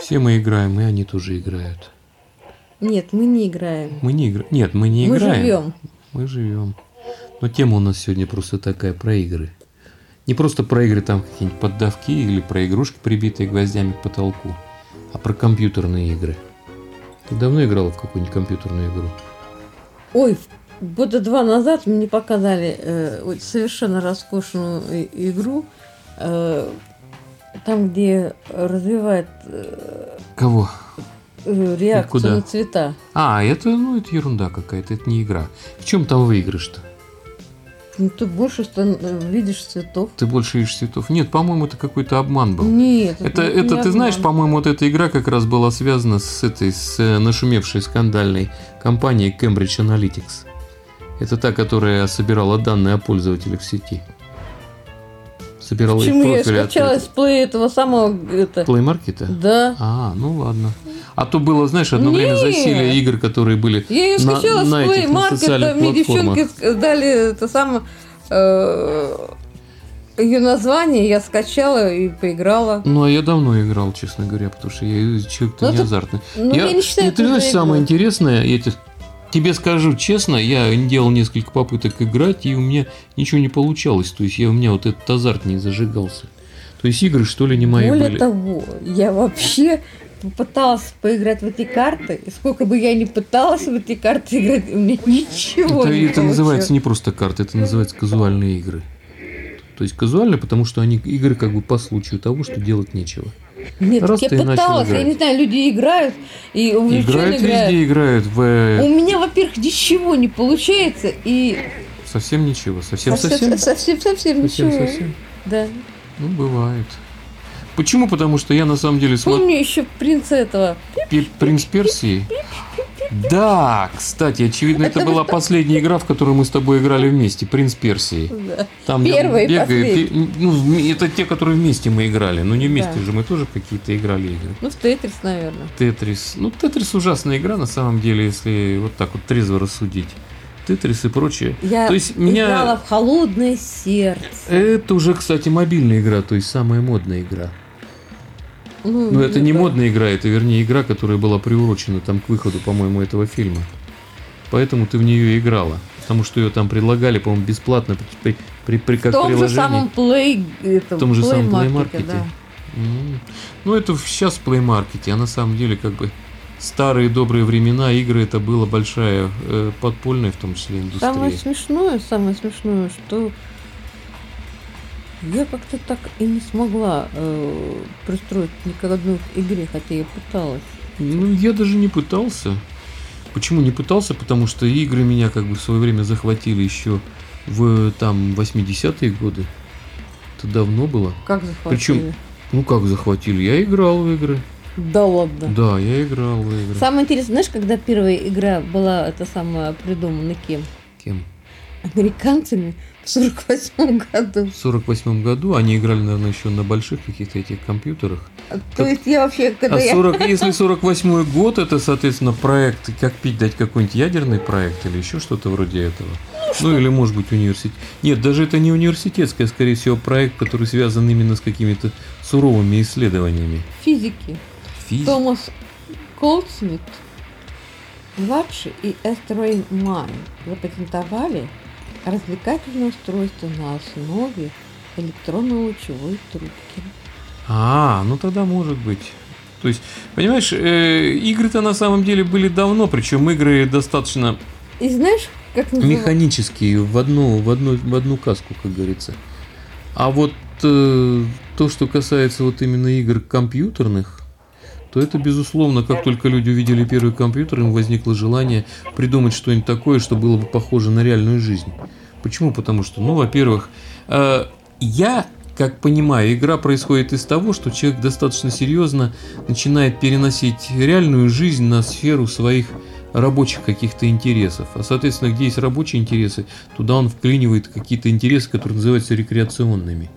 Все мы играем, и они тоже играют. Нет, мы не играем. Мы не играем. Нет, мы не Мы играем. живем. Мы живем. Но тема у нас сегодня просто такая про игры. Не просто про игры там какие-нибудь поддавки или про игрушки, прибитые гвоздями к потолку, а про компьютерные игры. Ты давно играла в какую-нибудь компьютерную игру? Ой, года два назад мне показали э, совершенно роскошную игру, э, там, где развивает э, Кого? э, реакцию куда? на цвета. А, это, ну, это ерунда какая-то, это не игра. В чем там выигрыш-то? Ну, ты больше стан- э, видишь цветов. Ты больше ищешь цветов? Нет, по-моему, это какой-то обман был. Нет, Это, не это ты знаешь, обман. по-моему, вот эта игра как раз была связана с этой, с э, нашумевшей скандальной компанией Cambridge Analytics. Это та, которая собирала данные о пользователях в сети. Собирала их Почему я профили скачала с плей этого самого это. Play Market? Да. А, ну ладно. А то было, знаешь, одно время Нет. засилие игр, которые были Я ее скачала на с этих, Play на Market, мне девчонки дали это самое ее название, я скачала и поиграла. Ну, а я давно играл, честно говоря, потому что я человек-то Ну, не азартный. Ну, я, не считаю, ну, ты это знаешь, самое интересное, я те- тебе скажу честно, я делал несколько попыток играть, и у меня ничего не получалось. То есть я, у меня вот этот азарт не зажигался. То есть игры, что ли, не мои Более были. того, я вообще пыталась поиграть в эти карты, и сколько бы я ни пыталась в эти карты играть, у меня ничего Это, не это получилось. называется не просто карты, это называется казуальные игры. То есть казуальные, потому что они игры как бы по случаю того, что делать нечего. Нет, раз я пыталась, я не знаю, люди играют и увлеченно Играют играют. везде, играют в... э, У меня, во-первых, ничего не получается, и Совсем ничего, совсем совсем, совсем. совсем, совсем Совсем ничего. совсем. Да. Ну, бывает. Почему? Потому что я на самом деле смотрю... Помню еще принца этого. Пи- Принц Персии? Да, кстати, очевидно, это была последняя игра, в которую мы с тобой играли вместе. Принц Персии. Да. Там и бегаю, пи- ну, это те, которые вместе мы играли. Ну, не вместе Да. же, мы тоже какие-то играли игры. Ну, в Тетрис, наверное. Тетрис. Ну, Тетрис ужасная игра, на самом деле, если вот так вот трезво рассудить. Тетрис и прочее. Я То есть меня- играла в холодное сердце. Это уже, кстати, мобильная игра, то есть самая модная игра. Ну, Но это не да. модная игра, это вернее игра, которая была приурочена там к выходу, по-моему, этого фильма. Поэтому ты в нее играла. Потому что ее там предлагали, по-моему, бесплатно при, при, при- В как том же самом Play, это, В том же самом Play Play Market, да. Ну, это сейчас в Play Market, а на самом деле, как бы, старые добрые времена игры это была большая э, подпольная, в том числе, индустрия. Самое смешное, самое смешное, что я как-то так и не смогла э, пристроить ни к одной игре, хотя я пыталась. Ну, я даже не пытался. Почему не пытался? Потому что игры меня как бы в свое время захватили еще в там 80-е годы. Это давно было. Как захватили? Причем- Ну как захватили? Я играл в игры. Да ладно. Да, я играл в игры. Самое интересное, знаешь, когда первая игра была, это самая придумана кем? Кем? Американцами в 48 году. В 48 году они играли, наверное, еще на больших каких-то этих компьютерах. То есть я вообще, когда А я... 40, если 48 год, это, соответственно, проект, как пить дать какой-нибудь ядерный проект или еще что-то вроде этого. Ну, или, может быть, университет. Нет, даже это не университетский, а, скорее всего, проект, который связан именно с какими-то суровыми исследованиями. Физики. Физика. Томас Голдсмит, младший и Эстл Рэй Манн запатентовали развлекательное устройство на основе электронно-лучевой трубки. А, ну тогда может быть. То есть, понимаешь, э, игры-то на самом деле были давно, причем игры достаточно И знаешь, как называется? механические, в одну, в одну, в одну каску, как говорится. А вот э, то, что касается вот именно игр компьютерных, то это, безусловно, как только люди увидели первый компьютер, им возникло желание придумать что-нибудь такое, что было бы похоже на реальную жизнь. Почему? Потому что, ну, во-первых, э, я, как понимаю, игра происходит из того, что человек достаточно серьезно начинает переносить реальную жизнь на сферу своих рабочих каких-то интересов. А, соответственно, где есть рабочие интересы, туда он вклинивает какие-то интересы, которые называются рекреационными.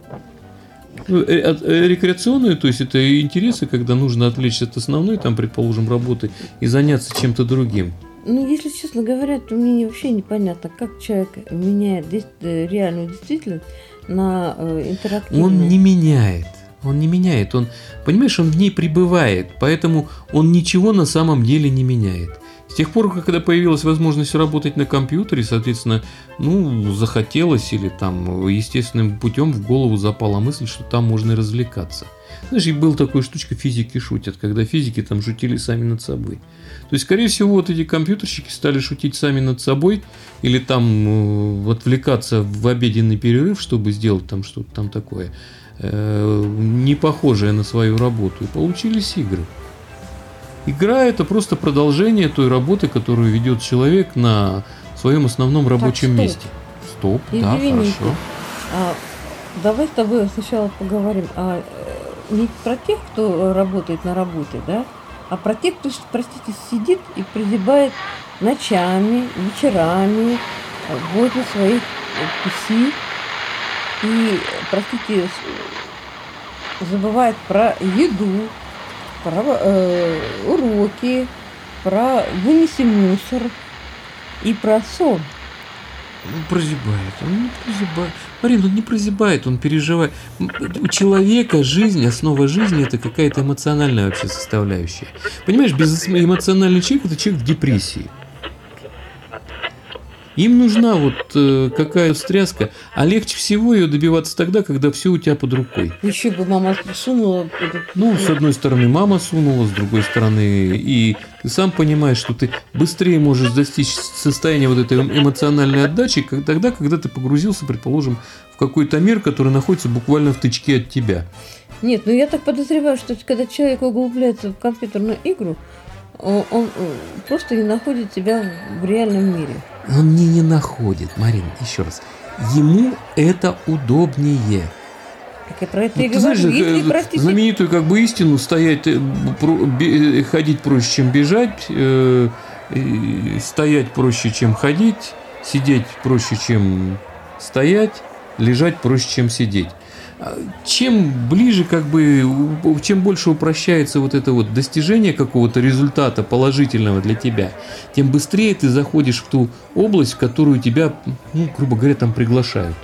Ну, э, э, рекреационные, то есть это интересы, когда нужно отвлечься от основной, там, предположим, работы и заняться чем-то другим. Ну, если честно говоря, то мне вообще непонятно, как человек меняет э, реальную действительность на э, интерактивную. Он не меняет. Он не меняет, он, понимаешь, он в ней пребывает, поэтому он ничего на самом деле не меняет. С тех пор, когда появилась возможность работать на компьютере, соответственно, ну, захотелось или там естественным путем в голову запала мысль, что там можно и развлекаться. Знаешь, и был такой штучка физики шутят, когда физики там шутили сами над собой. То есть, скорее всего, вот эти компьютерщики стали шутить сами над собой или там э, отвлекаться в обеденный перерыв, чтобы сделать там что-то там такое, э, не похожее на свою работу. И получились игры. Игра это просто продолжение той работы, которую ведет человек на своем основном рабочем стоп. месте. Стоп, да, Извините. хорошо. А, давай с тобой сначала поговорим о, э, не про тех, кто работает на работе, да, а про тех, кто, простите, сидит и прозябает ночами, вечерами, э, возле своих э, PC и, простите, забывает про еду, про э, уроки, про вынеси мусор и про сон. Он прозябает, не прозябает. Марин, он не прозябает, он переживает. У человека жизнь, основа жизни это какая-то эмоциональная вообще составляющая. Понимаешь, безэмоциональный человек это человек в депрессии. Им нужна вот э, какая встряска, а легче всего ее добиваться тогда, когда все у тебя под рукой. Еще бы мама сунула Ну, с одной стороны, мама сунула, с другой стороны, и ты сам понимаешь, что ты быстрее можешь достичь состояния вот этой эмоциональной отдачи, как тогда, когда ты погрузился, предположим, в какой-то мир, который находится буквально в тычке от тебя. Нет, ну я так подозреваю, что когда человек углубляется в компьютерную игру, он, он, просто не находит себя в реальном мире. Он не, не находит, Марин, еще раз. Ему это удобнее. Как я про это Ну, и ты знаешь, говорю. Если, э, простите, знаменитую как бы истину стоять, э, э, ходить проще, чем бежать, э, стоять проще, чем ходить, сидеть проще, чем стоять, лежать проще, чем сидеть. Чем ближе, как бы, чем больше упрощается вот это вот достижение какого-то результата положительного для тебя, тем быстрее ты заходишь в ту область, в которую тебя, ну, грубо говоря, там приглашают.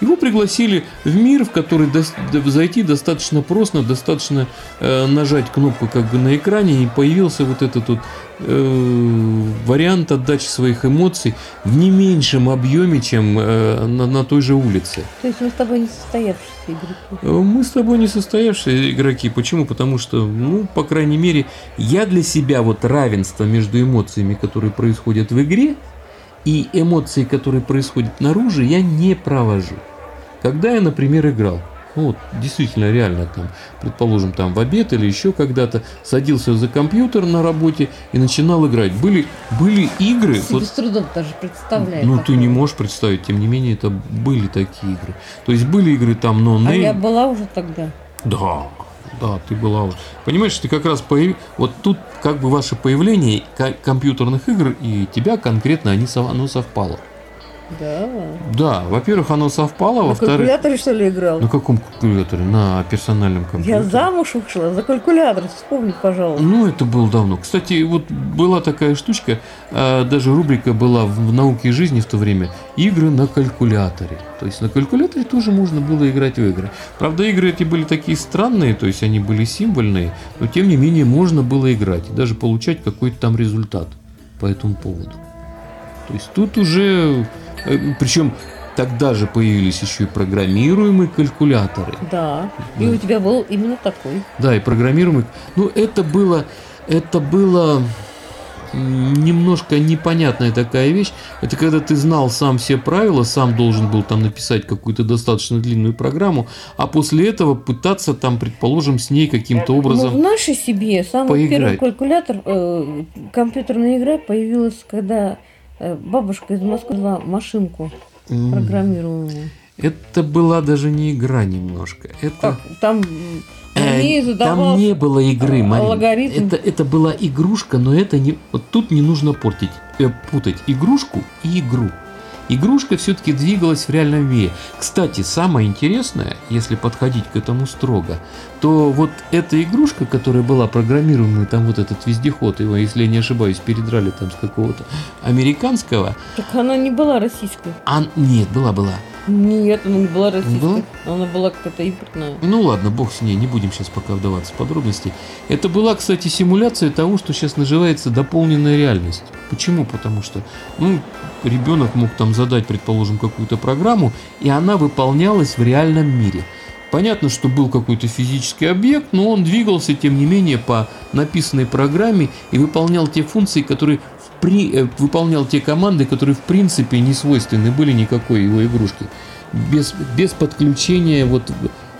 Его пригласили в мир, в который дос- д- зайти достаточно просто, достаточно э, нажать кнопку как бы на экране, и появился вот этот вот э, вариант отдачи своих эмоций в не меньшем объеме, чем э, на, на той же улице. то есть мы с тобой не состоявшиеся игроки. Э, Мы с тобой не состоявшиеся игроки. Почему? Потому что, ну, по крайней мере, я для себя вот равенство между эмоциями, которые происходят в игре, и эмоции, которые происходят наружу, я не провожу. Когда я, например, играл, ну вот действительно реально там, предположим, там в обед или еще когда-то садился за компьютер на работе и начинал играть. Были, были игры, Себе вот с трудом даже представляю. ну, ты такое. не можешь представить, тем не менее, это были такие игры. То есть были игры там, но А я была уже тогда. да, да, ты была. Понимаешь, ты как раз появ... вот тут как бы ваше появление ко- компьютерных игр и тебя конкретно они сов- оно совпало. Да. Да, во-первых, оно совпало, На во-вторых, калькуляторе, что ли, играл? на каком калькуляторе? На персональном Я компьютере. замуж вышла за калькулятор, вспомни, пожалуйста. Ну, это было давно. Кстати, вот была такая штучка, а, даже рубрика была в, науке и жизни в то время, игры на калькуляторе. То есть на калькуляторе тоже можно было играть в игры. Правда, игры эти были такие странные, то есть они были символьные, но тем не менее можно было играть и даже получать какой-то там результат по этому поводу. То есть тут уже, причем тогда же появились еще и программируемые калькуляторы. Да. И Да. у тебя был именно такой. Да, и программируемый. Ну, это было, это было немножко непонятная такая вещь. Это когда ты знал сам все правила, сам должен был там написать какую-то достаточно длинную программу, а после этого пытаться там, предположим, с ней каким-то Ну, в образом... нашей семье самый поиграть. первый калькулятор, э, компьютерная игра появилась, когда э, бабушка из Москвы взяла машинку программируемую. Это была даже не игра немножко. Это... Как? Там Э, Там не было игры, Марина. логарифм. Это, это была игрушка, но это не. Вот тут не нужно портить, э, путать игрушку и игру. Игрушка все-таки двигалась в реальном мире. Кстати, самое интересное, если подходить к этому строго, то вот эта игрушка, которая была программируемая, там вот этот вездеход, его, если я не ошибаюсь, передрали там с какого-то американского, Так она не была российской. а, нет, была, была. Нет, она не была российская. Была? Она была какая-то импортная. Ну ладно, бог с ней, не будем сейчас пока вдаваться в подробности. Это была, кстати, симуляция того, что сейчас называется дополненная реальность. Почему? Потому что, ну, ребенок мог там задать, предположим, какую-то программу, и она выполнялась в реальном мире. Понятно, что был какой-то физический объект, но он двигался, тем не менее, по написанной программе и выполнял те функции, которые при... э, выполнял те команды, которые в принципе не свойственны были никакой его игрушке. Без, без подключения вот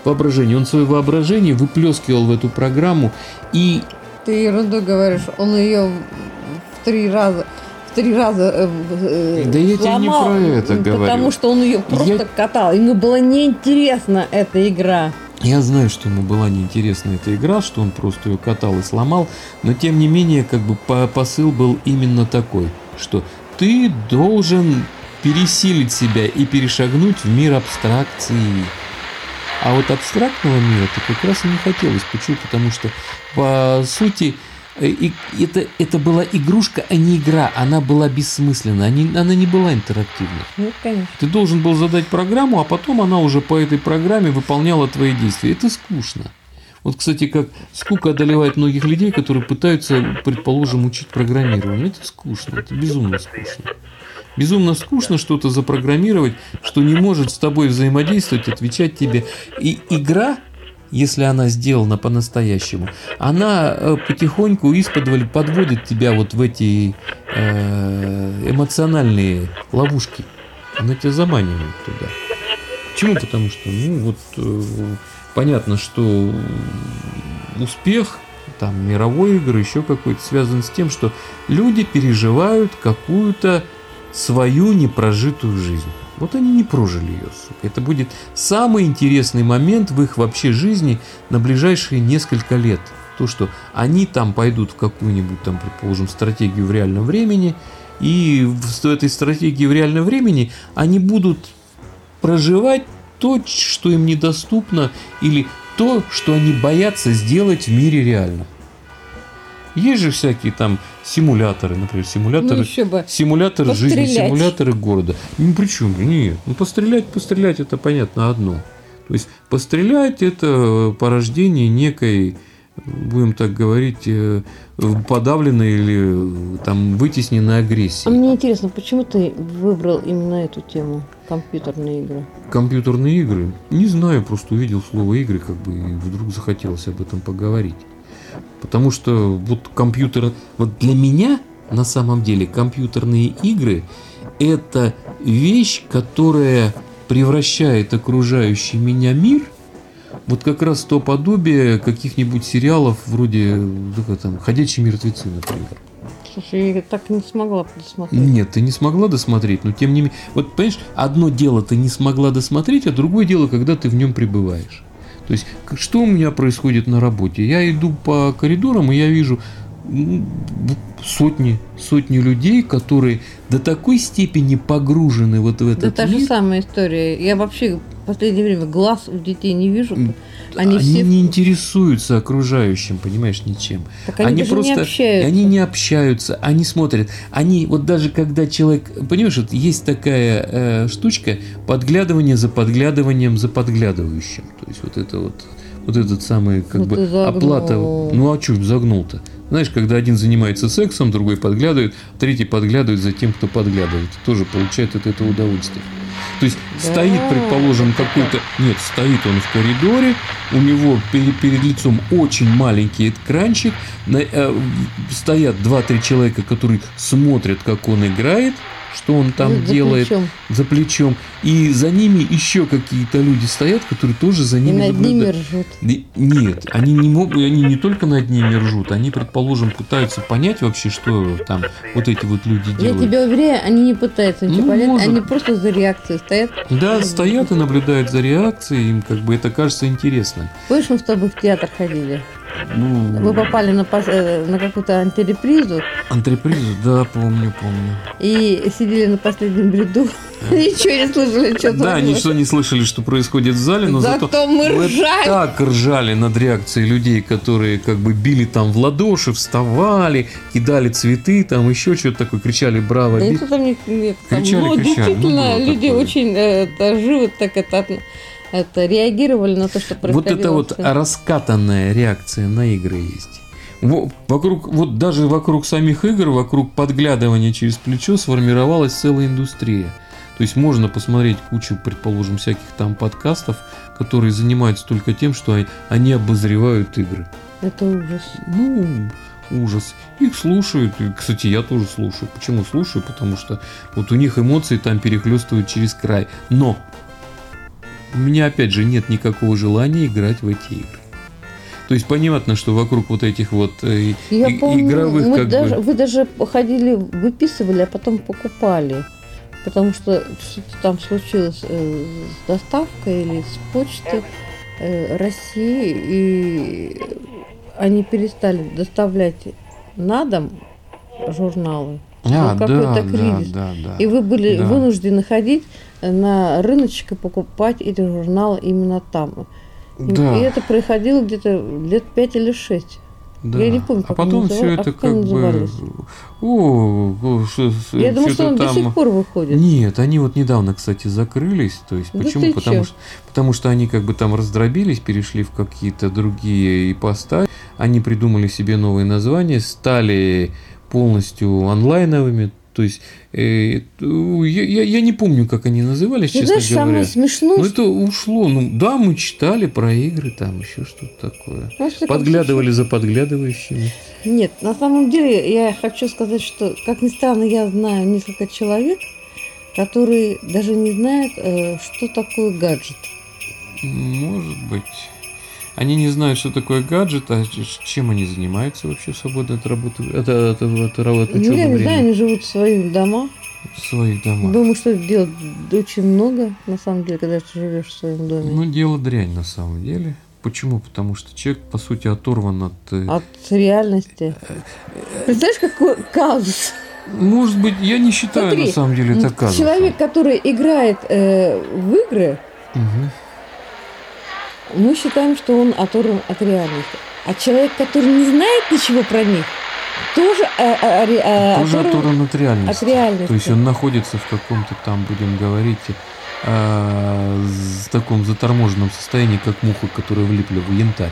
воображения. Он свое воображение выплескивал в эту программу и Ты ерунду говоришь, он ее в три раза в три раза э, э, Да я тебе не про это потому говорю. что он ее просто Я- катал. Ему было неинтересна эта игра. Я знаю, что ему была неинтересна эта игра, что он просто ее катал и сломал, но тем не менее, как бы по- посыл был именно такой, что ты должен пересилить себя и перешагнуть в мир абстракции. А вот абстрактного мира то как раз и не хотелось. Почему? Потому что, по сути, и- это, это была игрушка, а не игра. Она была бессмысленна, они- она не была интерактивной. Ну, конечно. Ты должен был задать программу, а потом она уже по этой программе выполняла твои действия. Это скучно. Вот, кстати, как скука одолевает многих людей, которые пытаются, предположим, учить программирование. Это скучно, это безумно скучно. Безумно скучно что-то запрограммировать, что не может с тобой взаимодействовать, отвечать тебе. И игра, если она сделана по-настоящему, она э, потихоньку из-под подводит тебя вот в эти э, эмоциональные ловушки. Она тебя заманивает туда. Почему? Потому что, ну, вот э, понятно, что успех там мировой игры еще какой-то связан с тем, что люди переживают какую-то свою непрожитую жизнь. Вот они не прожили ее. Это будет самый интересный момент в их вообще жизни на ближайшие несколько лет. То, что они там пойдут в какую-нибудь там, предположим, стратегию в реальном времени, и в этой стратегии в реальном времени они будут проживать то, что им недоступно, или то, что они боятся сделать в мире реальном. Есть же всякие там симуляторы, например, Ну, симуляторы, еще бы. симуляторы жизни, Пострелять. симуляторы города. Ну причем? Нет. Ну пострелять, пострелять это понятно одно. То есть пострелять это порождение некой, будем так говорить, э, подавленной или э, там вытесненной А агрессии. мне интересно, почему ты выбрал именно эту тему компьютерные игры? Компьютерные игры? Не знаю, просто увидел слово игры, как бы и вдруг захотелось об этом поговорить. Потому что вот компьютер, вот для меня на самом деле компьютерные игры это вещь, которая превращает окружающий меня мир вот как раз то подобие каких-нибудь сериалов вроде ну, там «Ходячие мертвецы», например. Слушай, я так и не смогла досмотреть. Нет, ты не смогла досмотреть, но тем не менее... Вот, понимаешь, одно дело ты не смогла досмотреть, а другое дело, когда ты в нем пребываешь. То есть, что у меня происходит на работе? Я иду по коридорам, и я вижу сотни, сотни людей, которые до такой степени погружены вот в Да этот та же мир. самая история. Я вообще в последнее время глаз у детей не вижу. Они, Они, все... не интересуются окружающим, понимаешь, ничем. Так они, даже не общаются. Они не общаются, они смотрят. Они, вот даже когда человек... Понимаешь, вот есть такая э, штучка, подглядывание за подглядыванием за подглядывающим. То есть вот это вот, вот этот самый, как Ну бы, оплата... Ну а что загнул-то? Знаешь, когда один занимается сексом, другой подглядывает, третий подглядывает за тем, кто подглядывает. Тоже получает от этого удовольствие. То есть Да. стоит, предположим, какой-то... Нет, стоит он в коридоре, у него перед, перед лицом очень маленький экранчик, на- э, стоят 2-3 человека, которые смотрят, как он играет, что он там За- делает плечом. за плечом. И за ними еще какие-то люди стоят, которые тоже за И ними над ними наблюдают. ржут. Да Нет, они не могут, они не только над ними ржут, они, предположим, пытаются понять вообще, что там вот эти вот люди Я делают. тебя уверяю, они не пытаются ничего Ну, понять, может. они просто за реакцией стоят. Да, стоят и наблюдают за реакцией, им как бы это кажется интересным. Помнишь, мы с тобой в театр ходили? Ну, Вы попали на, э, на какую-то антирепризу. Антрепризу, да, помню, помню. И сидели на последнем ряду. Ничего не слышали, что Да, ничего не слышали, что происходит в зале, но зато, зато мы ржали. так ржали над реакцией людей, которые как бы били там в ладоши, вставали, кидали цветы, там еще что-то такое, кричали «Браво!» Да это там нет, нет, кричали, ну, кричали. Действительно, ну, люди такое. очень э, это, живо так это это реагировали на то, что происходило. Вот это вот раскатанная реакция на игры есть. Вокруг, вот даже вокруг самих игр, вокруг подглядывания через плечо сформировалась целая индустрия. То есть можно посмотреть кучу, предположим, всяких там подкастов, которые занимаются только тем, что они обозревают игры. Это ужас. Ну, ужас. Их слушают. И, кстати, я тоже слушаю. Почему слушаю? Потому что вот у них эмоции там перехлестывают через край. Но у меня опять же нет никакого желания играть в эти игры. То есть понятно, что вокруг вот этих вот э, Я и, помню, игровых мы как даже, бы... Вы даже ходили, выписывали, а потом покупали. Потому что что-то там случилось э, с доставкой или с почты э, России, и они перестали доставлять на дом журналы. А, да. Да, да, да, и вы были да. вынуждены ходить на рыночек и покупать эти журналы именно там. Да. И это происходило где-то лет пять или шесть. Да. Я не помню, как А потом все это а как бы... О, что, Я думаю, что он там... до сих пор выходит. Нет, они вот недавно, кстати, закрылись. То есть, да почему? Потому что, потому что они как бы там раздробились, перешли в какие-то другие ипостаси. Они придумали себе новые названия, стали полностью онлайновыми, то есть э, я, я, я не помню, как они назывались, Ты честно знаешь, говоря. Самое смешное, Но это ушло. Ну да, мы читали про игры, там еще что-то такое. Может, Подглядывали за подглядывающими. Нет, на самом деле я хочу сказать, что, как ни странно, я знаю несколько человек, которые даже не знают, э, что такое гаджет. Может быть. Они не знают, что такое гаджет, а чем они занимаются вообще в свободное от работы, это, это, это, это, ну, я не знаю, они живут в своих домах. В своих домах. Думаю, что делать очень много, на самом деле, когда ты живешь в своем доме. Ну, дело дрянь, на самом деле. Почему? Потому что человек, по сути, оторван от... Э, от реальности. Представляешь, какой казус? Может быть, я не считаю, Смотри, на самом деле, это казус. Человек, который играет э, в игры, угу мы считаем, что он оторван от реальности. А человек, который не знает ничего про них, тоже, а, а, а, тоже оторван, оторван от реальности. от реальности. То есть он находится в каком-то там, будем говорить, э, в таком заторможенном состоянии, как муха, которая влипла в янтарь.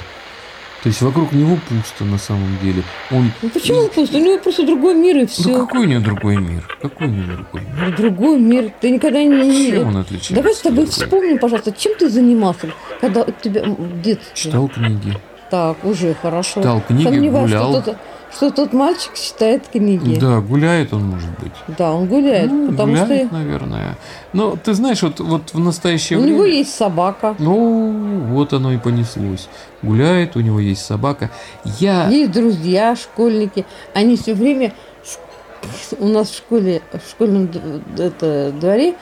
То есть вокруг него пусто на самом деле. Он... Ну почему пусто? У него просто другой мир и все. Да какой у него другой мир? Какой у него другой мир? Другой мир. Ты никогда не... Чем он отличается? Давай с тобой вспомним, пожалуйста, чем ты занимался, когда у тебя в детстве? Читал книги. Так, уже хорошо. Читал книги, Сомневаюсь, гулял. Что что тот мальчик читает книги. Да, гуляет он, может быть. Да, он гуляет. Ну, потому гуляет, что... наверное. Но ты знаешь, вот, вот в настоящее у время... У него есть собака. Ну, вот оно и понеслось. Гуляет, у него есть собака. Я... Есть друзья, школьники. Они все время у нас в школе, в школьном это, дворе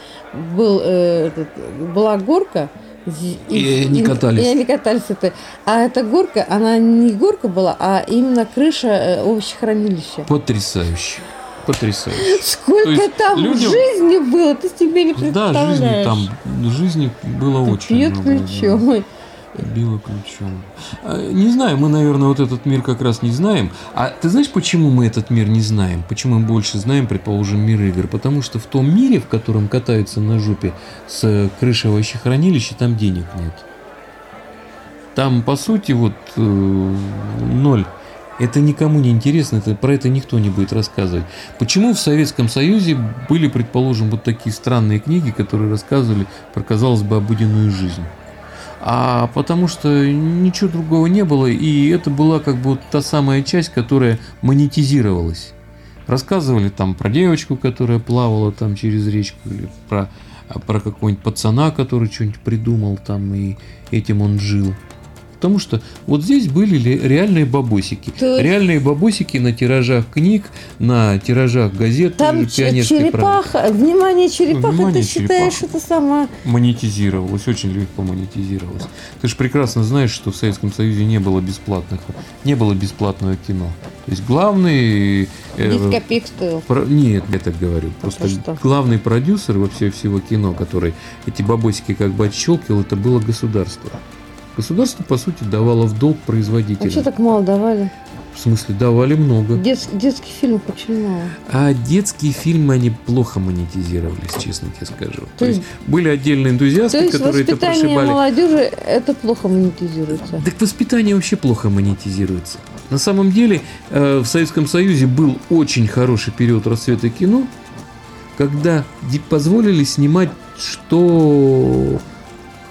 был, э, этот, была горка, и, и не катались. И они катались. Это. А эта горка, она не горка была, а именно крыша э, овощехранилища. Потрясающе. Потрясающе. Сколько там людям... жизни было, ты себе не представляешь. Да, жизни там, жизни было ты очень много. ключом. Било ключом. А, не знаю, мы, наверное, вот этот мир как раз не знаем. А ты знаешь, почему мы этот мир не знаем? Почему мы больше знаем, предположим, мир игр? Потому что в том мире, в котором катаются на жопе с крыши овощехранилища, там денег нет. Там, по сути, вот э, ноль. Это никому не интересно, это, про это никто не будет рассказывать. Почему в Советском Союзе были, предположим, вот такие странные книги, которые рассказывали про, казалось бы, обыденную жизнь? А потому что ничего другого не было, и это была как бы та самая часть, которая монетизировалась. Рассказывали там про девочку, которая плавала там через речку, или про, про какого-нибудь пацана, который что-нибудь придумал там, и этим он жил. Потому что вот здесь были ли реальные бабосики. То есть- Реальные бабосики на тиражах книг, на тиражах газет. Там ч- «Пионерской правды». черепаха, внимание черепаха, Внимание, ты считаешь черепаха. это сама... монетизировалось, очень легко монетизировалось. Ты же прекрасно знаешь, что в Советском Союзе не было бесплатных, не было бесплатного кино. То есть главный... э, 10 копеек стоил. про- Нет, я так говорю. Просто про что? главный продюсер вообще всего кино, который эти бабосики как бы отщелкивал, это было государство. Государство, по сути, давало в долг А производителям. что так мало давали? В смысле, давали много. Дет- детских фильмов очень мало. А детские фильмы, они плохо монетизировались, честно тебе скажу. То, То есть есть- были отдельные энтузиасты, То есть которые это воспитание прошибали. молодежи это плохо монетизируется. Так воспитание вообще плохо монетизируется. На самом деле э, в Советском Союзе был очень хороший период расцвета кино, когда позволили снимать что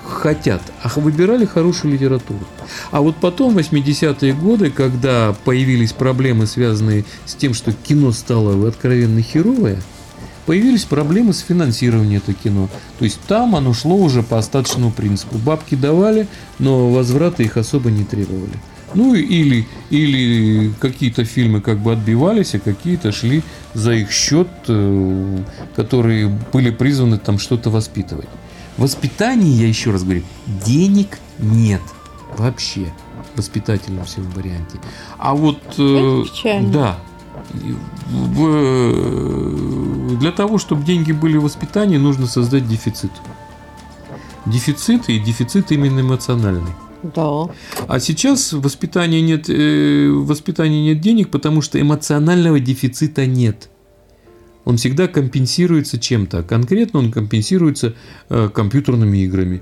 хотят, а выбирали хорошую литературу. А вот потом, в 80-е годы, когда появились проблемы, связанные с тем, что кино стало откровенно херовое, появились проблемы с финансированием этого кино. То есть там оно шло уже по остаточному принципу. Бабки давали, но возврата их особо не требовали. Ну или, или какие-то фильмы как бы отбивались, а какие-то шли за их счет, э, которые были призваны там что-то воспитывать. В воспитании, я еще раз говорю, денег нет вообще в воспитательном всем варианте. А вот... э. Да. В- э, для того, чтобы деньги были в воспитании, нужно создать дефицит. Дефицит и дефицит именно эмоциональный. Да. А сейчас в воспитании нет, э, в воспитании нет денег, потому что эмоционального дефицита нет. Он всегда компенсируется чем-то. а Конкретно он компенсируется э, компьютерными играми,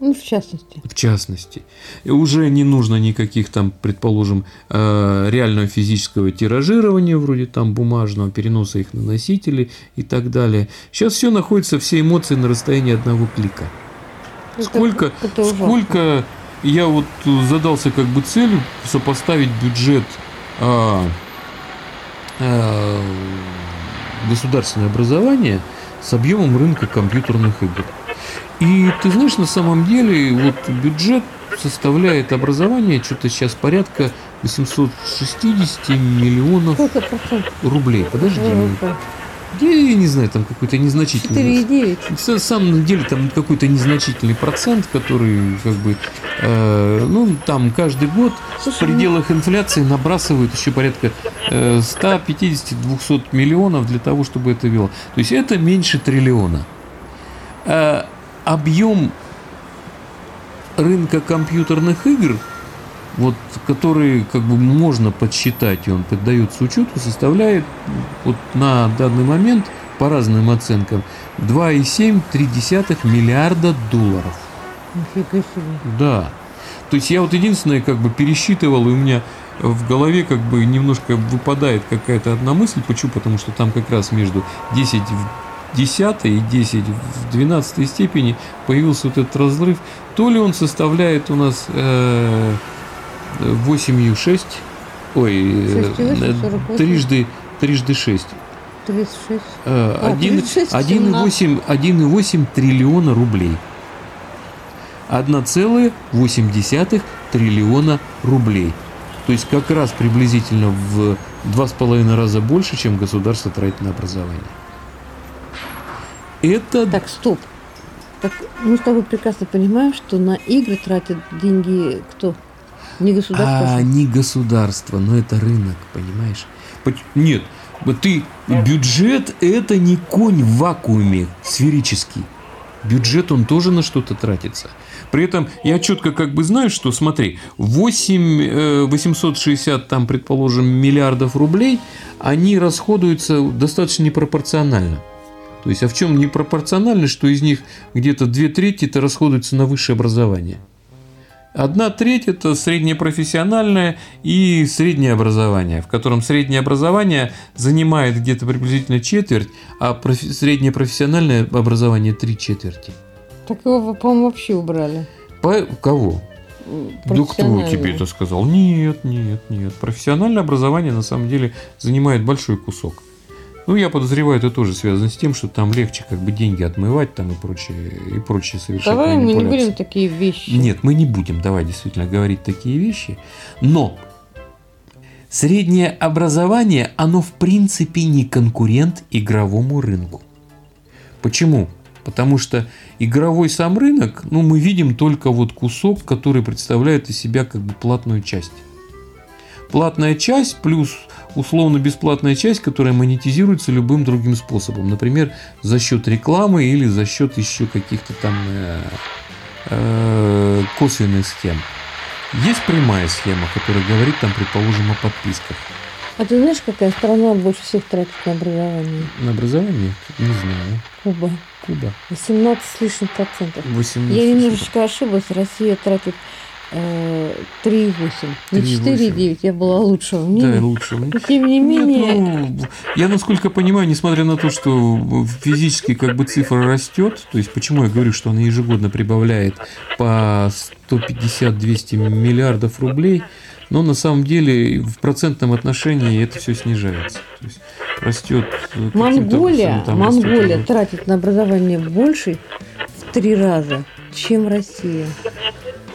Ну, в частности. в частности. И уже не нужно никаких там, предположим, э, реального физического тиражирования, вроде там бумажного, переноса их на носители и так далее. Сейчас все находится, все эмоции на расстоянии одного клика. Это- Сколько, это ужасно. сколько я вот задался как бы целью сопоставить бюджет а, а, государственное образование с объемом рынка компьютерных игр. И ты знаешь, на самом деле вот бюджет составляет образование что-то сейчас порядка 860 миллионов рублей. Подожди, ВВП? я, не знаю, там какой-то незначительный. 4,9. На самом деле там какой-то незначительный процент, который как бы, э, ну там каждый год в Слушай, пределах инфляции набрасывают еще порядка э, 150-200 миллионов для того, чтобы это вело. То есть это меньше триллиона. Э, объем рынка компьютерных игр, вот, который как бы можно подсчитать, и он поддается учету, составляет вот на данный момент по разным оценкам 2,7 миллиарда долларов. Нифига себе. Да. То есть я вот единственное как бы пересчитывал, и у меня в голове как бы немножко выпадает какая-то одна мысль. Почему? Потому что там как раз между 10 в 10 и 10 в 12 степени появился вот этот разрыв. То ли он составляет у нас э, 8,6, ой, э, 6,8, 48. трижды, трижды 6. 36. Э, А, один- 36, 1,8 1,8 триллиона рублей. 1,8 триллиона рублей. То есть как раз приблизительно в два с половиной раза больше, чем государство тратит на образование. Это Так, стоп. Так, мы с тобой прекрасно понимаем, что на игры тратят деньги кто? Не государство. а, не государство, но это рынок, понимаешь? Нет, ты бюджет это не конь в вакууме сферический. Бюджет он тоже на что-то тратится. При этом я четко как бы знаю, что смотри, 8, э, 860 там, предположим, миллиардов рублей, они расходуются достаточно непропорционально. То есть, а в чем непропорционально, что из них где-то две трети это расходуется на высшее образование. Одна треть это среднее профессиональное и среднее образование, в котором среднее образование занимает где-то приблизительно четверть, а профи- среднее профессиональное образование три четверти. Так его, по-моему, вообще убрали. По кого? Да кто тебе это сказал? Нет, нет, нет. Профессиональное образование на самом деле занимает большой кусок. Ну, я подозреваю, это тоже связано с тем, что там легче как бы деньги отмывать там и прочее, и прочее совершать Давай мы не будем такие вещи. Нет, мы не будем, давай действительно говорить такие вещи. Но среднее образование, оно в принципе не конкурент игровому рынку. Почему? Потому что игровой сам рынок, ну, мы видим только вот кусок, который представляет из себя как бы платную часть. Платная часть плюс условно-бесплатная часть, которая монетизируется любым другим способом. Например, за счет рекламы или за счет еще каких-то там э, э, косвенных схем. Есть прямая схема, которая говорит там, предположим, о подписках. А ты знаешь, какая страна больше всех тратит на образование? На образование? Не знаю. Куба. Куба. 18 с лишним процентов. 18. Я немножечко ошиблась. Россия тратит 3,8. Не 3,8. 4,9. Я была лучшего Да, мнения. лучше. Но тем не Нет, менее, ну, я насколько понимаю, несмотря на то, что физически как бы цифра растет, то есть почему я говорю, что она ежегодно прибавляет по 150-200 миллиардов рублей, но на самом деле в процентном отношении это все снижается. То есть растет каким-то Монголия, образом, Монголия растет- тратит на образование больше в три раза, чем Россия.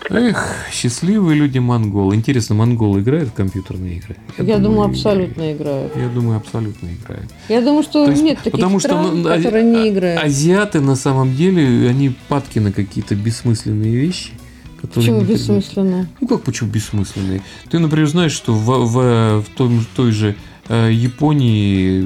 Эх, счастливые люди монголы. Интересно, монголы играют в компьютерные игры? Я, думаю, абсолютно играют. Я думаю, абсолютно играют. Я думаю, что То есть, нет таких потому что, стран, ну, а- которые не играют. Азиаты на самом деле, они падки на какие-то бессмысленные вещи. Которые Почему бессмысленно? Ну как почему бессмысленные? Ты, например, знаешь, что в, в, в том, той же э, Японии,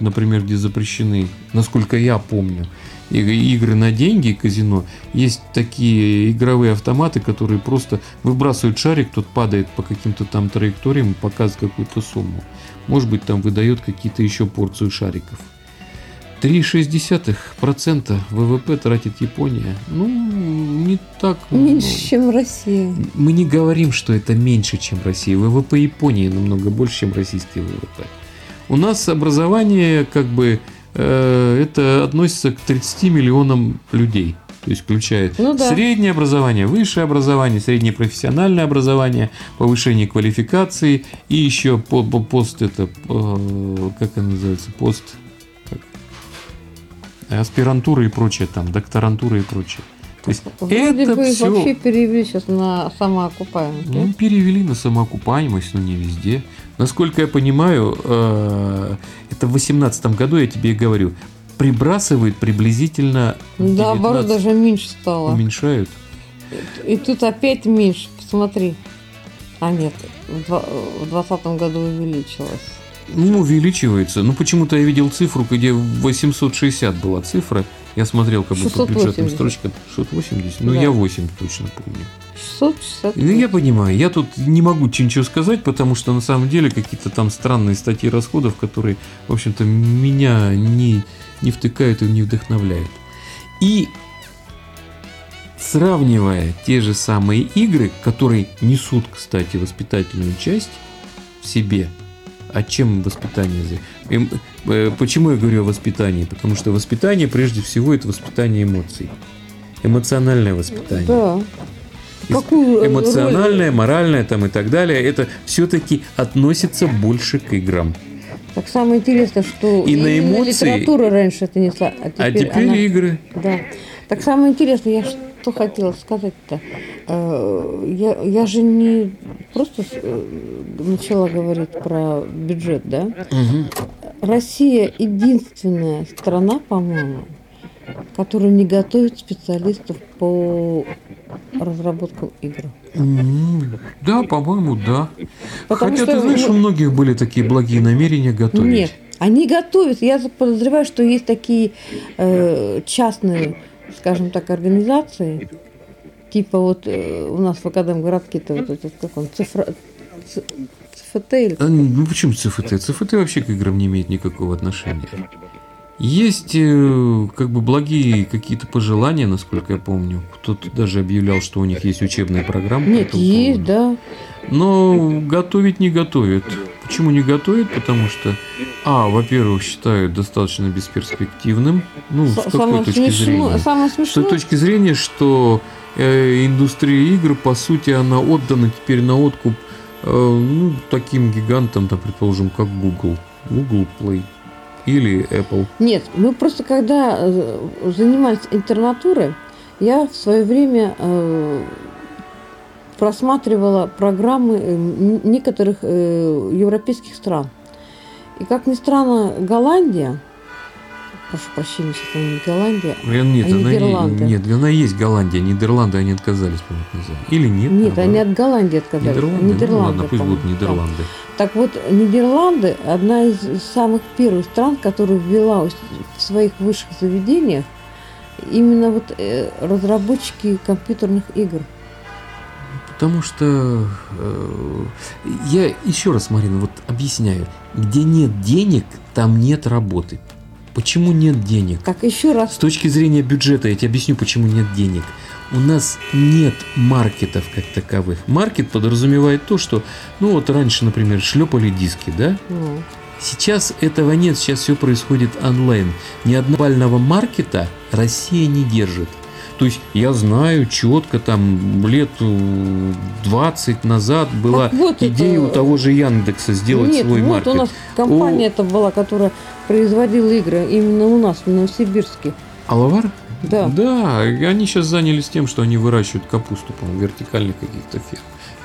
например, где запрещены, насколько я помню, игры на деньги, казино, есть такие игровые автоматы, которые просто выбрасывают шарик, тот падает по каким-то там траекториям, показывает какую-то сумму. Может быть, там выдает какие-то еще порцию шариков. 3,6% ВВП тратит Япония. Ну, не так Меньше, много. чем Россия. Мы не говорим, что это меньше, чем Россия. ВВП Японии намного больше, чем российский ВВП. У нас образование, как бы, это относится к 30 миллионам людей. То есть включает Ну да. среднее образование, высшее образование, среднее профессиональное образование, повышение квалификации и еще по, по- пост это, э, как это называется, пост, как? аспирантура и прочее, там, докторантура и прочее. То есть Вроде это бы все... вообще перевели сейчас на самоокупаемость. Ну, перевели на самоокупаемость, но не везде. Насколько я понимаю, э, это в 2018 году, я тебе и говорю, прибрасывает приблизительно Наоборот, 19 даже меньше стало. уменьшают. И тут опять меньше. Посмотри. А нет, в два- в двадцатом году увеличилось. Ну, увеличивается. Ну, почему-то я видел цифру, где 860 была цифра. Я смотрел как бы по 680. бюджетным строчкам. 680. Ну, Да. я 8 точно помню. 660. Ну, я понимаю, я тут не могу ничего сказать, потому что на самом деле какие-то там странные статьи расходов, которые, в общем-то, меня не, не втыкают и не вдохновляют. И сравнивая те же самые игры, которые несут, кстати, воспитательную часть в себе, а чем воспитание? Эм, э, Почему я говорю о воспитании? Потому что воспитание, прежде всего, это воспитание эмоций. Эмоциональное воспитание Да. Какую роль- эмоциональное, моральное там и так далее, это все-таки относится больше к играм. Так самое интересное, что И на эмоции- литература раньше это несла, а теперь, а теперь она- игры. Да. Так самое интересное, я что хотела сказать-то. Э, Я, я же не просто э, начала говорить про бюджет, да? Россия единственная страна, по-моему, которая не готовит специалистов по разработкам игр. Да, по-моему, да. Потому Хотя, что ты знаешь, у многих были такие благие намерения готовить. Нет, они готовят. Я подозреваю, что есть такие э, частные, скажем так, организации, типа вот э, у нас в Академгородке-то вот этот, как он, цифра, ц- ЦФТ или А, Ну почему ЦФТ? ЦФТ вообще к играм не имеет никакого отношения. Есть э, как бы благие какие-то пожелания, насколько я помню. Кто-то даже объявлял, что у них есть учебная программа. Нет, есть, поводу. да. Но готовить не готовят. Почему не готовят? Потому что, а, во-первых, считают достаточно бесперспективным. Ну, с С- какой Самое точки смешное, зрения? самое С той смешное, точки зрения, что э, индустрия игр, по сути, она отдана теперь на откуп э, ну, таким гигантам, там, предположим, как Google. Google Play. или Apple? Нет, мы просто когда э, занимались интернатурой, я в свое время э, просматривала программы э, некоторых э, европейских стран. И как ни странно, Голландия, прошу прощения, что не Голландия, Э, Нет, а она, Нидерланды. нет, она есть Голландия, Нидерланды они отказались, по-моему, названия. Или нет? Нет, наоборот? они от Голландии отказались. Нидерланды? ну ладно, пусть будут по-моему, да. Нидерланды. Так вот, Нидерланды – одна из самых первых стран, которая ввела в своих высших заведениях именно вот э, разработчики компьютерных игр. Потому что э, я еще раз, Марина, вот объясняю. Где нет денег, там нет работы. Почему нет денег? Так, еще С раз. точки зрения бюджета я тебе объясню, почему нет денег. У нас нет маркетов как таковых. Маркет подразумевает то, что, ну вот раньше, например, шлепали диски, да? Ну, Сейчас этого нет, сейчас все происходит онлайн. Ни одного бального маркета Россия не держит. То есть я знаю четко, там лет э, 20 назад была Так вот идея это- у того же Яндекса сделать Нет, свой вот маркет. у нас компания это была, которая производила игры именно у нас, в Новосибирске. Алавар? Да. Да, они сейчас занялись тем, что они выращивают капусту, по-моему, вертикальных каких-то фер-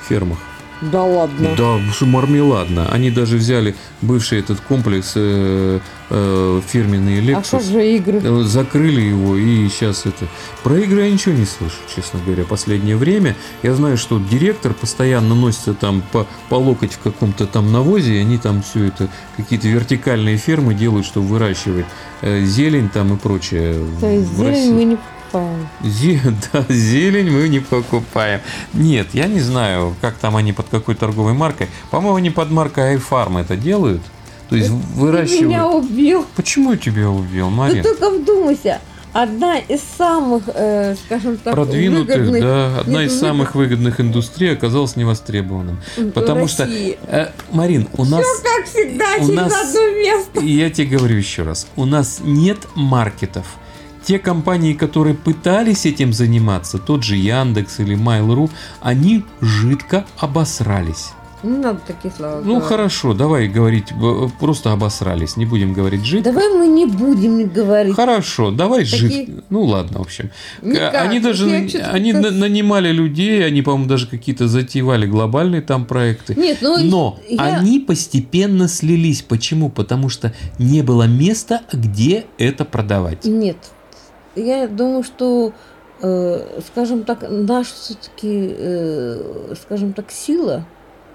фермах. Да ладно. Да, мармеладно. Они даже взяли бывший этот комплекс э, э, фирменный А как Lexus, же игры? э, закрыли его и сейчас это... Про игры я ничего не слышу, честно говоря, последнее время. Я знаю, что директор постоянно носится там по, по локоть в каком-то там навозе, и они там все это, какие-то вертикальные фермы делают, чтобы выращивать э, зелень там и прочее. То есть в России. зелень мы не покупаем. Зе- да, зелень мы не покупаем. Нет, я не знаю, как там они под какой торговой маркой. По-моему, они под маркой iFarm это делают. То есть Ты меня выращивают. убил. Почему я тебя убил, Ты Марин? только вдумайся. Одна из самых, э, скажем так, Продвинутых, выгодных да, одна из выгод- самых выгодных индустрий оказалась невостребованным. Потому что, э, Марин, у нас, Как всегда, у через нас- одно место. и я тебе говорю еще раз, у нас нет маркетов. Те компании, которые пытались этим заниматься, тот же Яндекс или Mail.ru, они жидко обосрались. Не надо такие слова Ну говорить. хорошо, давай говорить, э, просто обосрались, не будем говорить жидко. Давай мы не будем говорить. Хорошо, давай Такие- жидко. Ну ладно, в общем. Никак. Они даже Я они на- нанимали людей, они, по-моему, даже какие-то затевали глобальные там проекты. Нет, ну Но я- они постепенно слились. Почему? Потому что не было места, где это продавать. Нет. Я думаю, что, э, скажем так, наша все-таки, скажем так, сила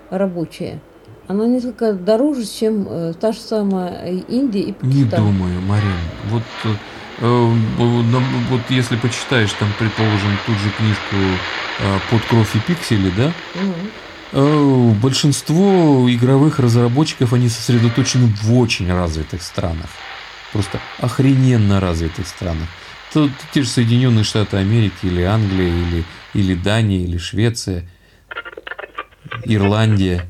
рабочая, она несколько дороже, чем э, та же самая Индия и Не Пакистан. думаю, Марин. Вот, э, э, вот если почитаешь там, предположим, ту же книжку э, «Под кровь и пиксели», да, Мгм. Э, Большинство игровых разработчиков, они сосредоточены в очень развитых странах. Просто охрененно развитых странах. То- те же Соединенные Штаты Америки, или Англия, или, или Дания, или Швеция, Ирландия.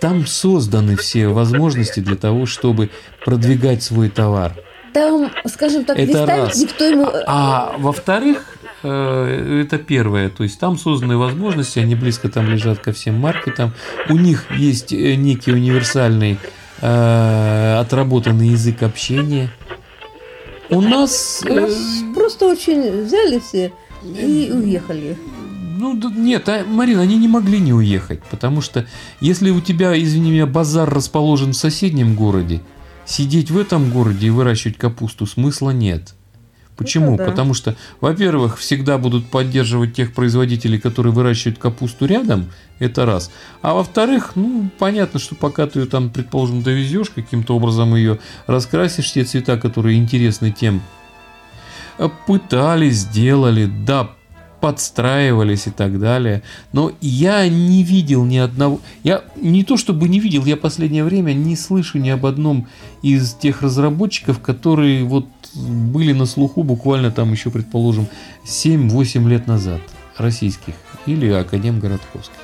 Там созданы все возможности для того, чтобы продвигать свой товар. Там, скажем так, Это раз. никто ему... А во-вторых, э, это первое, то есть там созданы возможности, они близко там лежат ко всем маркетам, у них есть э, некий универсальный э, отработанный язык общения. У нас, У нас э, просто очень взяли все и уехали. Ну нет, а, Марина, они не могли не уехать, потому что если у тебя, извини меня, базар расположен в соседнем городе, сидеть в этом городе и выращивать капусту смысла нет. Почему? да. Потому что, во-первых, всегда будут поддерживать тех производителей, которые выращивают капусту рядом, это раз. А во-вторых, ну, понятно, что пока ты ее там, предположим, довезешь, каким-то образом ее раскрасишь, те цвета, которые интересны тем, э, пытались, сделали, да, подстраивались и так далее. Но я не видел ни одного... Я не то чтобы не видел, я последнее время не слышу ни об одном из тех разработчиков, которые вот были на слуху буквально там еще, предположим, 7-8 лет назад, российских или академгородковских.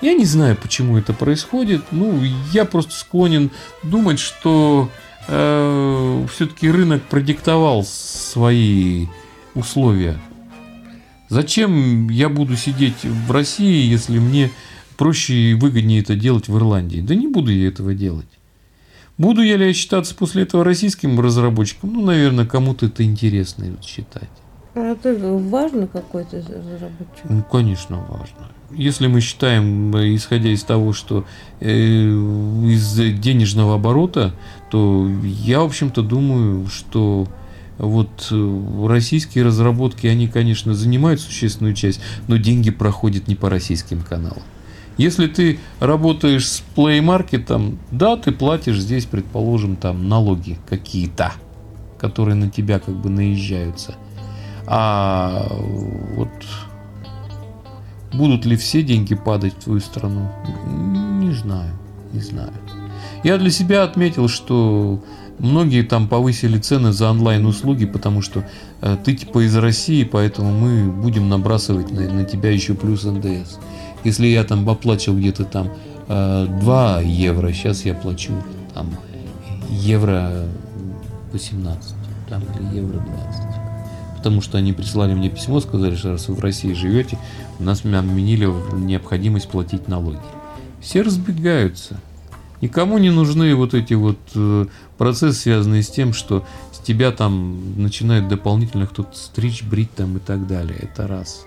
Я не знаю, почему это происходит. Ну, я просто склонен думать, что все-таки рынок продиктовал свои условия. Зачем я буду сидеть в России, если мне проще и выгоднее это делать в Ирландии? Да не буду я этого делать. Буду я ли считаться после этого российским разработчиком? Ну, наверное, кому-то это интересно считать. А это важно какой-то разработчик? Ну, конечно, важно. Если мы считаем, исходя из того, что э, из денежного оборота, то я, в общем-то, думаю, что вот э, российские разработки, они, конечно, занимают существенную часть, но деньги проходят не по российским каналам. Если ты работаешь с Play Market, да, ты платишь здесь, предположим, там налоги какие-то, которые на тебя как бы наезжаются. А вот будут ли все деньги падать в твою страну? Не знаю, не знаю. Я для себя отметил, что многие там повысили цены за онлайн-услуги, потому что э, ты типа из России, поэтому мы будем набрасывать на, на тебя еще плюс НДС. Если я там оплачивал где-то там 2 э, евро, сейчас я плачу там евро 18 там, или евро 20. Потому что они прислали мне письмо, сказали, что раз вы в России живете, у нас отменили необходимость платить налоги. Все разбегаются. Никому не нужны вот эти вот э, процессы, связанные с тем, что с тебя там начинает дополнительно кто-то стричь, брить там и так далее. Это раз.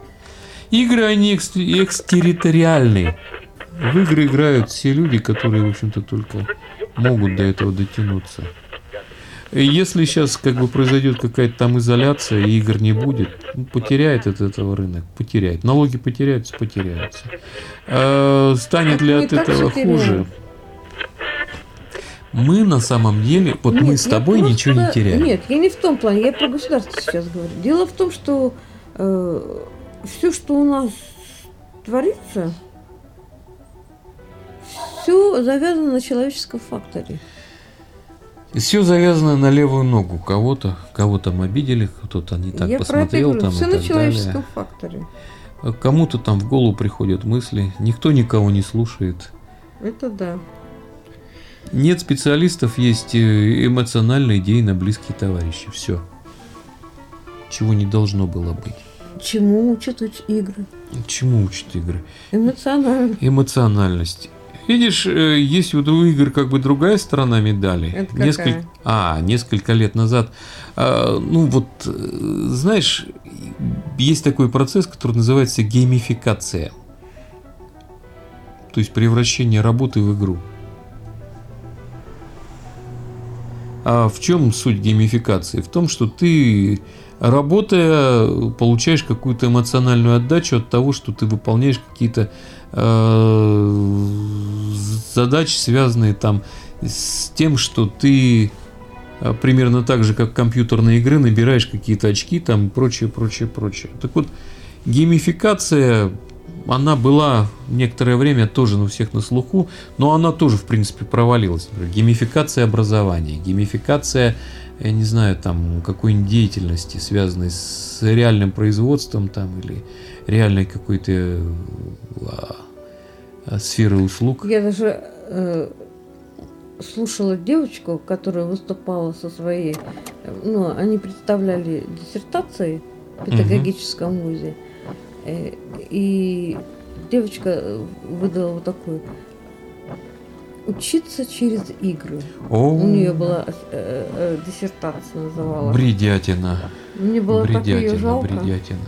Игры, они экстерриториальные. В игры играют все люди, которые, в общем-то, только могут до этого дотянуться. Если сейчас как бы произойдет какая-то там изоляция и игр не будет, ну, потеряет от этого рынок, потеряет. Налоги потеряются, потеряются. А станет ли от этого хуже? Мы на самом деле, вот нет, мы с тобой просто, ничего не теряем. Нет, я не в том плане, я про государство сейчас говорю. Дело в том, что э, все, что у нас творится, все завязано на человеческом факторе. Все завязано на левую ногу. Кого-то, кого там обидели, кто-то не так Я посмотрел. Про там все на человеческом далее. факторе. Кому-то там в голову приходят мысли, никто никого не слушает. Это да. Нет специалистов, есть э, эмоциональные идеи на близкие товарищи. Все. Чего не должно было быть. Чему учат игры? Чему учат игры? Эмоциональность. Эмоциональность. Видишь, э, есть вот у игр как бы другая сторона медали. Это какая? Несколько, а, несколько лет назад. А, ну вот, э, знаешь, есть такой процесс, который называется геймификация. То есть превращение работы в игру. А в чем суть геймификации? В том, что ты, работая, получаешь какую-то эмоциональную отдачу от того, что ты выполняешь какие-то э, задачи, связанные там с тем, что ты э, примерно так же, как компьютерные игры, набираешь какие-то очки там прочее, прочее, прочее. Так вот, геймификация она была некоторое время тоже на всех на слуху, но она тоже, в принципе, провалилась. Например, геймификация образования, геймификация, я не знаю, там, какой-нибудь деятельности, связанной с реальным производством там, или реальной какой-то а, сферы услуг. Я даже э, слушала девочку, которая выступала со своей, ну, они представляли диссертации в педагогическом угу. вузе. Э, и девочка выдала вот такую учиться через игры. О, У нее была э, э, диссертация называлась. Бредятина. Мне было бредятина, так ее жалко. Бредятина.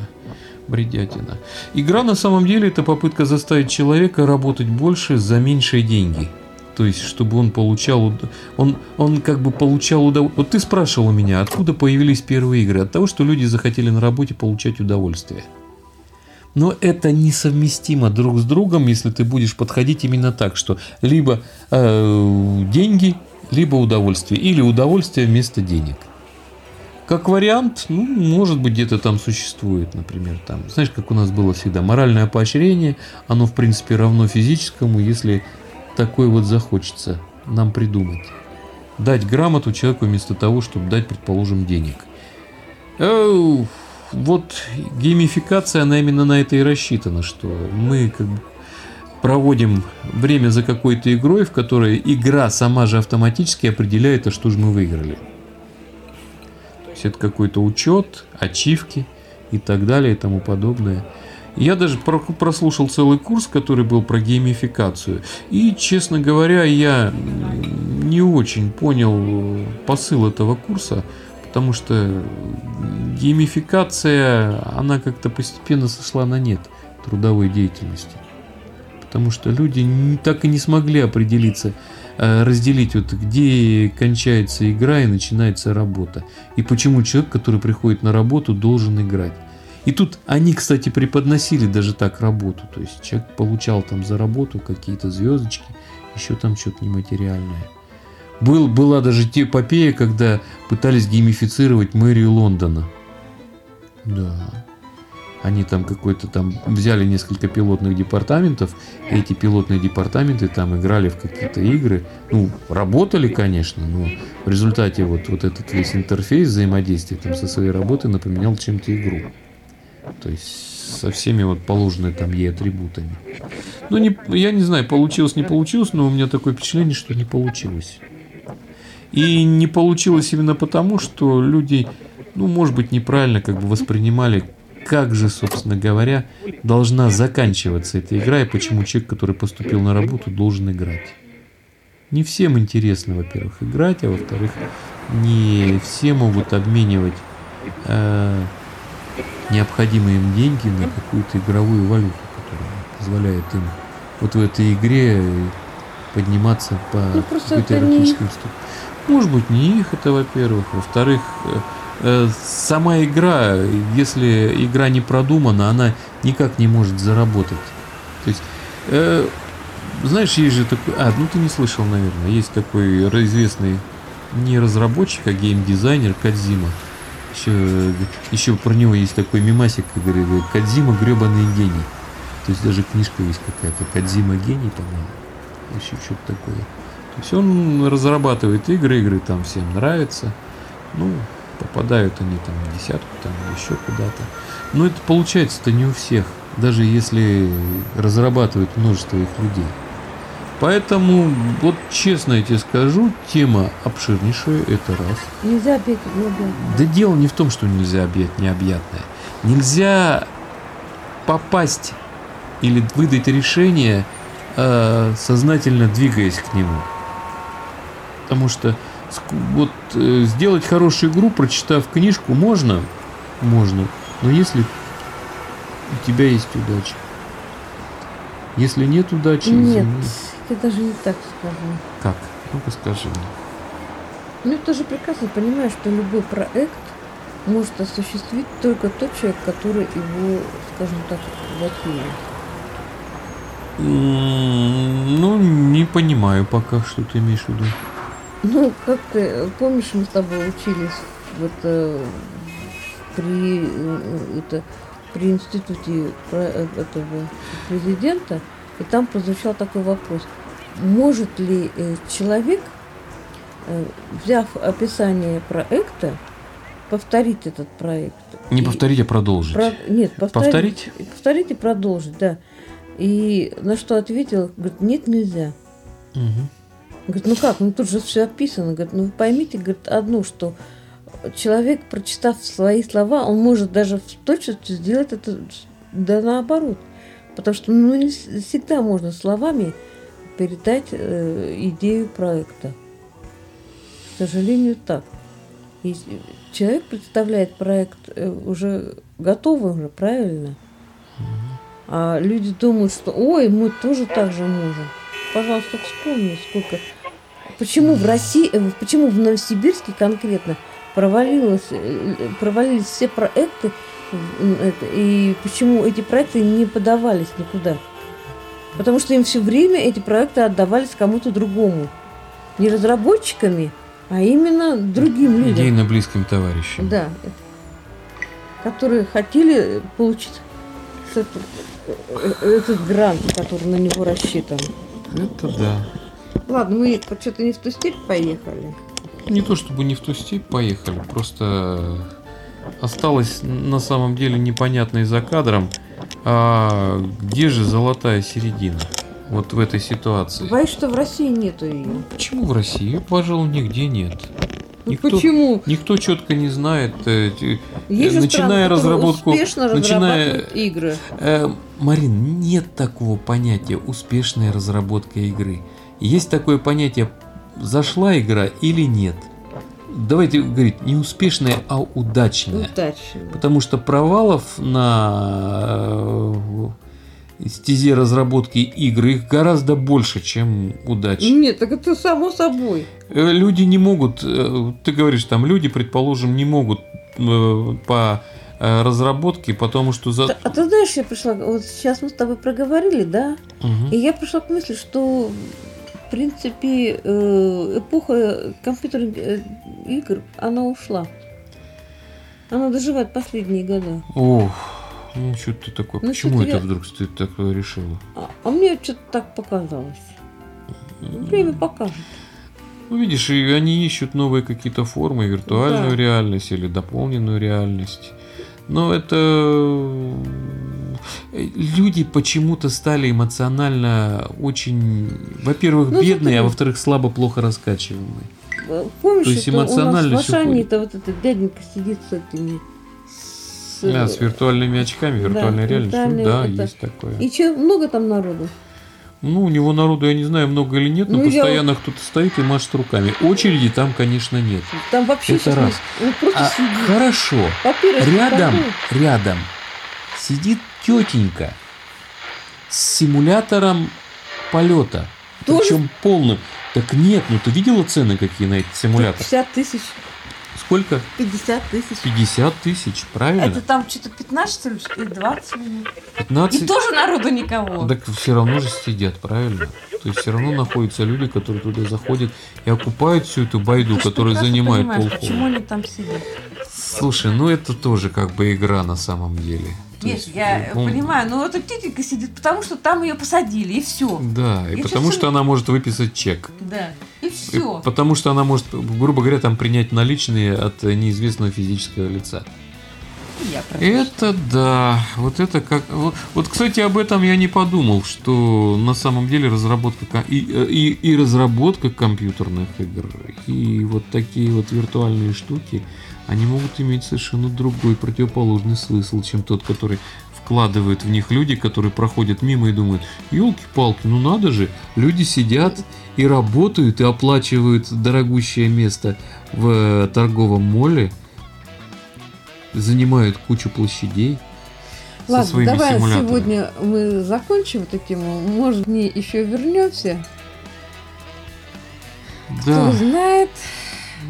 Бредятина. Игра на самом деле это попытка заставить человека работать больше за меньшие деньги. То есть, чтобы он получал, он, он как бы получал удовольствие. Вот ты спрашивал меня, откуда появились первые игры? От того, что люди захотели на работе получать удовольствие. Но это несовместимо друг с другом, если ты будешь подходить именно так, что либо э, деньги, либо удовольствие, или удовольствие вместо денег. Как вариант, ну, может быть, где-то там существует, например, там, знаешь, как у нас было всегда, моральное поощрение, оно, в принципе, равно физическому, если такое вот захочется нам придумать. Дать грамоту человеку вместо того, чтобы дать, предположим, денег. Оу, вот геймификация, она именно на это и рассчитана, что мы как бы проводим время за какой-то игрой, в которой игра сама же автоматически определяет, а что же мы выиграли. То есть это какой-то учет, ачивки и так далее и тому подобное. Я даже прослушал целый курс, который был про геймификацию. И, честно говоря, я не очень понял посыл этого курса, потому что геймификация, она как-то постепенно сошла на нет трудовой деятельности. Потому что люди так и не смогли определиться, э, разделить вот где кончается игра и начинается работа. И почему человек, который приходит на работу, должен играть. И тут они, кстати, преподносили даже так работу. То есть человек получал там за работу какие-то звездочки, еще там что-то нематериальное. Был, была даже эпопея, когда пытались геймифицировать мэрию Лондона. Да. Они там какой-то там взяли несколько пилотных департаментов, и эти пилотные департаменты там играли в какие-то игры. Ну, работали, конечно, но в результате вот, вот этот весь интерфейс взаимодействия там со своей работой напоминал чем-то игру. То есть со всеми вот положенными там ей атрибутами. Ну, не, я не знаю, получилось, не получилось, но у меня такое впечатление, что не получилось. И не получилось именно потому, что люди, ну, может быть, неправильно как бы воспринимали, как же, собственно говоря, должна заканчиваться эта игра и почему человек, который поступил на работу, должен играть. Не всем интересно, во-первых, играть, а во-вторых, не все могут обменивать э, необходимые им деньги на какую-то игровую валюту, которая позволяет им вот в этой игре подниматься по ну, какой-то иерархическим ступеням. Может быть, не их это, во-первых. Во-вторых, э, э, сама игра, если игра не продумана, она никак не может заработать. То есть, э, знаешь, есть же такой... А, ну ты не слышал, наверное. Есть такой известный не разработчик, а геймдизайнер Кадзима. Еще, еще про него есть такой мимасик, говорит, Кадзима гребаный гений. То есть даже книжка есть какая-то, Кадзима гений, по-моему. Еще что-то такое. То есть он разрабатывает игры, игры там всем нравятся. Ну, попадают они там в десятку, там еще куда-то. Но это получается-то не у всех, даже если разрабатывают множество их людей. Поэтому, вот честно я тебе скажу, тема обширнейшая, это раз. Нельзя объять необъятное. Да дело не в том, что нельзя объять необъятное. Нельзя попасть или выдать решение, э, сознательно двигаясь к нему. Потому что вот э, сделать хорошую игру, прочитав книжку, можно, можно, но если у тебя есть удача. Если нет удачи, нет, извини. я даже не так скажу. Как? Ну-ка скажи мне. Ну, ты же прекрасно понимаешь, что любой проект может осуществить только тот человек, который его, скажем так, затеял. Ну, не понимаю пока, что ты имеешь в виду. Ну, как ты помнишь, мы с тобой учились вот э, при э, это при институте э, этого президента, и там прозвучал такой вопрос: может ли э, человек, взяв описание проекта, повторить этот проект? Не и, повторить, а продолжить. Про, нет, повторить, повторить. Повторить и продолжить, да. И на что ответил, говорит, нет, нельзя. Угу. Говорит, ну как, ну тут же все описано. Говорит, ну вы поймите, говорит, одну, что человек, прочитав свои слова, он может даже в точности сделать это да наоборот. Потому что ну, не всегда можно словами передать э, идею проекта. К сожалению, так. И человек представляет проект э, уже готовый, уже правильно. А люди думают, что ой, мы тоже так же можем пожалуйста, вспомни, сколько... Почему в России, э, почему в Новосибирске конкретно провалилось, э, провалились все проекты, и почему эти проекты не подавались никуда? Потому что им все время эти проекты отдавались кому-то другому. Не разработчиками, а именно другим людям. Идейно близким товарищам. Да. Которые хотели получить этот, э, этот грант, который на него рассчитан. Это да. Ладно, мы что-то не в ту степь поехали. Не то чтобы не в ту степь поехали, просто осталось на самом деле непонятно и за кадром, а где же золотая середина? Вот в этой ситуации. Боюсь, что в России нету ее. Почему в России? Пожалуй, нигде нет. Ну никто, почему? Никто четко не знает, э, Есть начиная страны, разработку, успешно начиная игры. Э, Марин, нет такого понятия успешная разработка игры. Есть такое понятие зашла игра или нет. Давайте говорить, не успешная, а удачная. Удачно. Потому что провалов на э, стезе разработки игр их гораздо больше, чем удач. Нет, так это само собой. Э, Люди не могут, э, ты говоришь, там люди, предположим, не могут э, по разработке, потому что за... А ты знаешь, я пришла, вот сейчас мы с тобой проговорили, да, Мгм. и я пришла к мысли, что в принципе эпоха компьютерных игр, она ушла. Она доживает последние года. Ох, ну что ты такое, Ну, почему это я- вдруг ты такое решила? А, а мне что-то так показалось. Время покажет. Ну, видишь, и они ищут новые какие-то формы, виртуальную Да. реальность или дополненную реальность. Но это... э, Люди почему-то стали эмоционально очень, во-первых, Ну, бедные, а во-вторых, слабо, плохо раскачиваемые. Э, Помнишь, То есть это у нас эмоционально в всё Ашане-то вот этот дяденька сидит с этими... с, А, э, с виртуальными очками, да, виртуальной реальностью. виртуальная Да, это- есть такое. И че, много там народу? Ну, у него народу, я не знаю, много или нет, но Ну, я постоянно кто-то стоит и машет руками. Очереди там, конечно, нет. Там вообще Это раз. не- ну, А, сидит. хорошо. Во-первых, Рядом, такой- рядом сидит тетенька с симулятором полета. Тоже? Причем полным. Так нет, ну ты видела цены какие на этот симулятор? 50 тысяч, Сколько? 50 тысяч. 50 тысяч, правильно? Это там что-то 15 что ли, или 20 минут. И 15. тоже народу никого. Так все равно же сидят, правильно? То есть все равно находятся люди, которые туда заходят и окупают всю эту байду, Ты ж которая занимает полхола. Почему они там сидят? Слушай, ну это тоже как бы игра на самом деле. То Нет, есть, я ну, понимаю, но эта тетенька сидит, потому что там ее посадили, и все. Да, и Я потому что она может выписать чек. Да. И И все. Потому что она может, грубо говоря, там принять наличные от неизвестного физического лица. Я Это да, вот это как... Вот, вот, кстати, об этом я не подумал, что на самом деле разработка и, э, и, и разработка компьютерных игр, и вот такие вот виртуальные штуки, они могут иметь совершенно другой противоположный смысл, чем тот, который вкладывают в них люди, которые проходят мимо и думают, елки-палки, ну надо же, люди сидят и работают, и оплачивают дорогущее место в э, торговом моле, занимают кучу площадей со Ладно, своими давай сегодня мы закончим эту тему. Может, не еще вернемся. Да. Кто знает.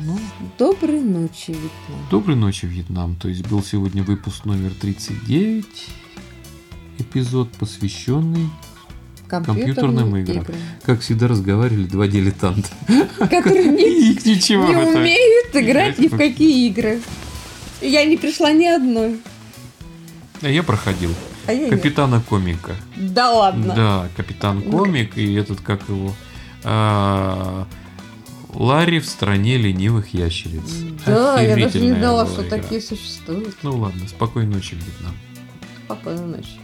Ну, Доброй ночи, Вьетнам. доброй ночи, Вьетнам. То есть был сегодня выпуск номер 39, эпизод, посвященный, компьютерным играм. как всегда разговаривали два дилетанта. Которые не, умеют играть ни в какие игры. Я не пришла ни одной. А я проходил. А я нет. Капитана Комика. Да ладно. Да, Капитан Комик и этот, как его, а, Ларри в стране ленивых ящериц. Да, я даже не знала, что игра. такие существуют. Ну ладно, спокойной ночи, Вьетнам. Спокойной ночи.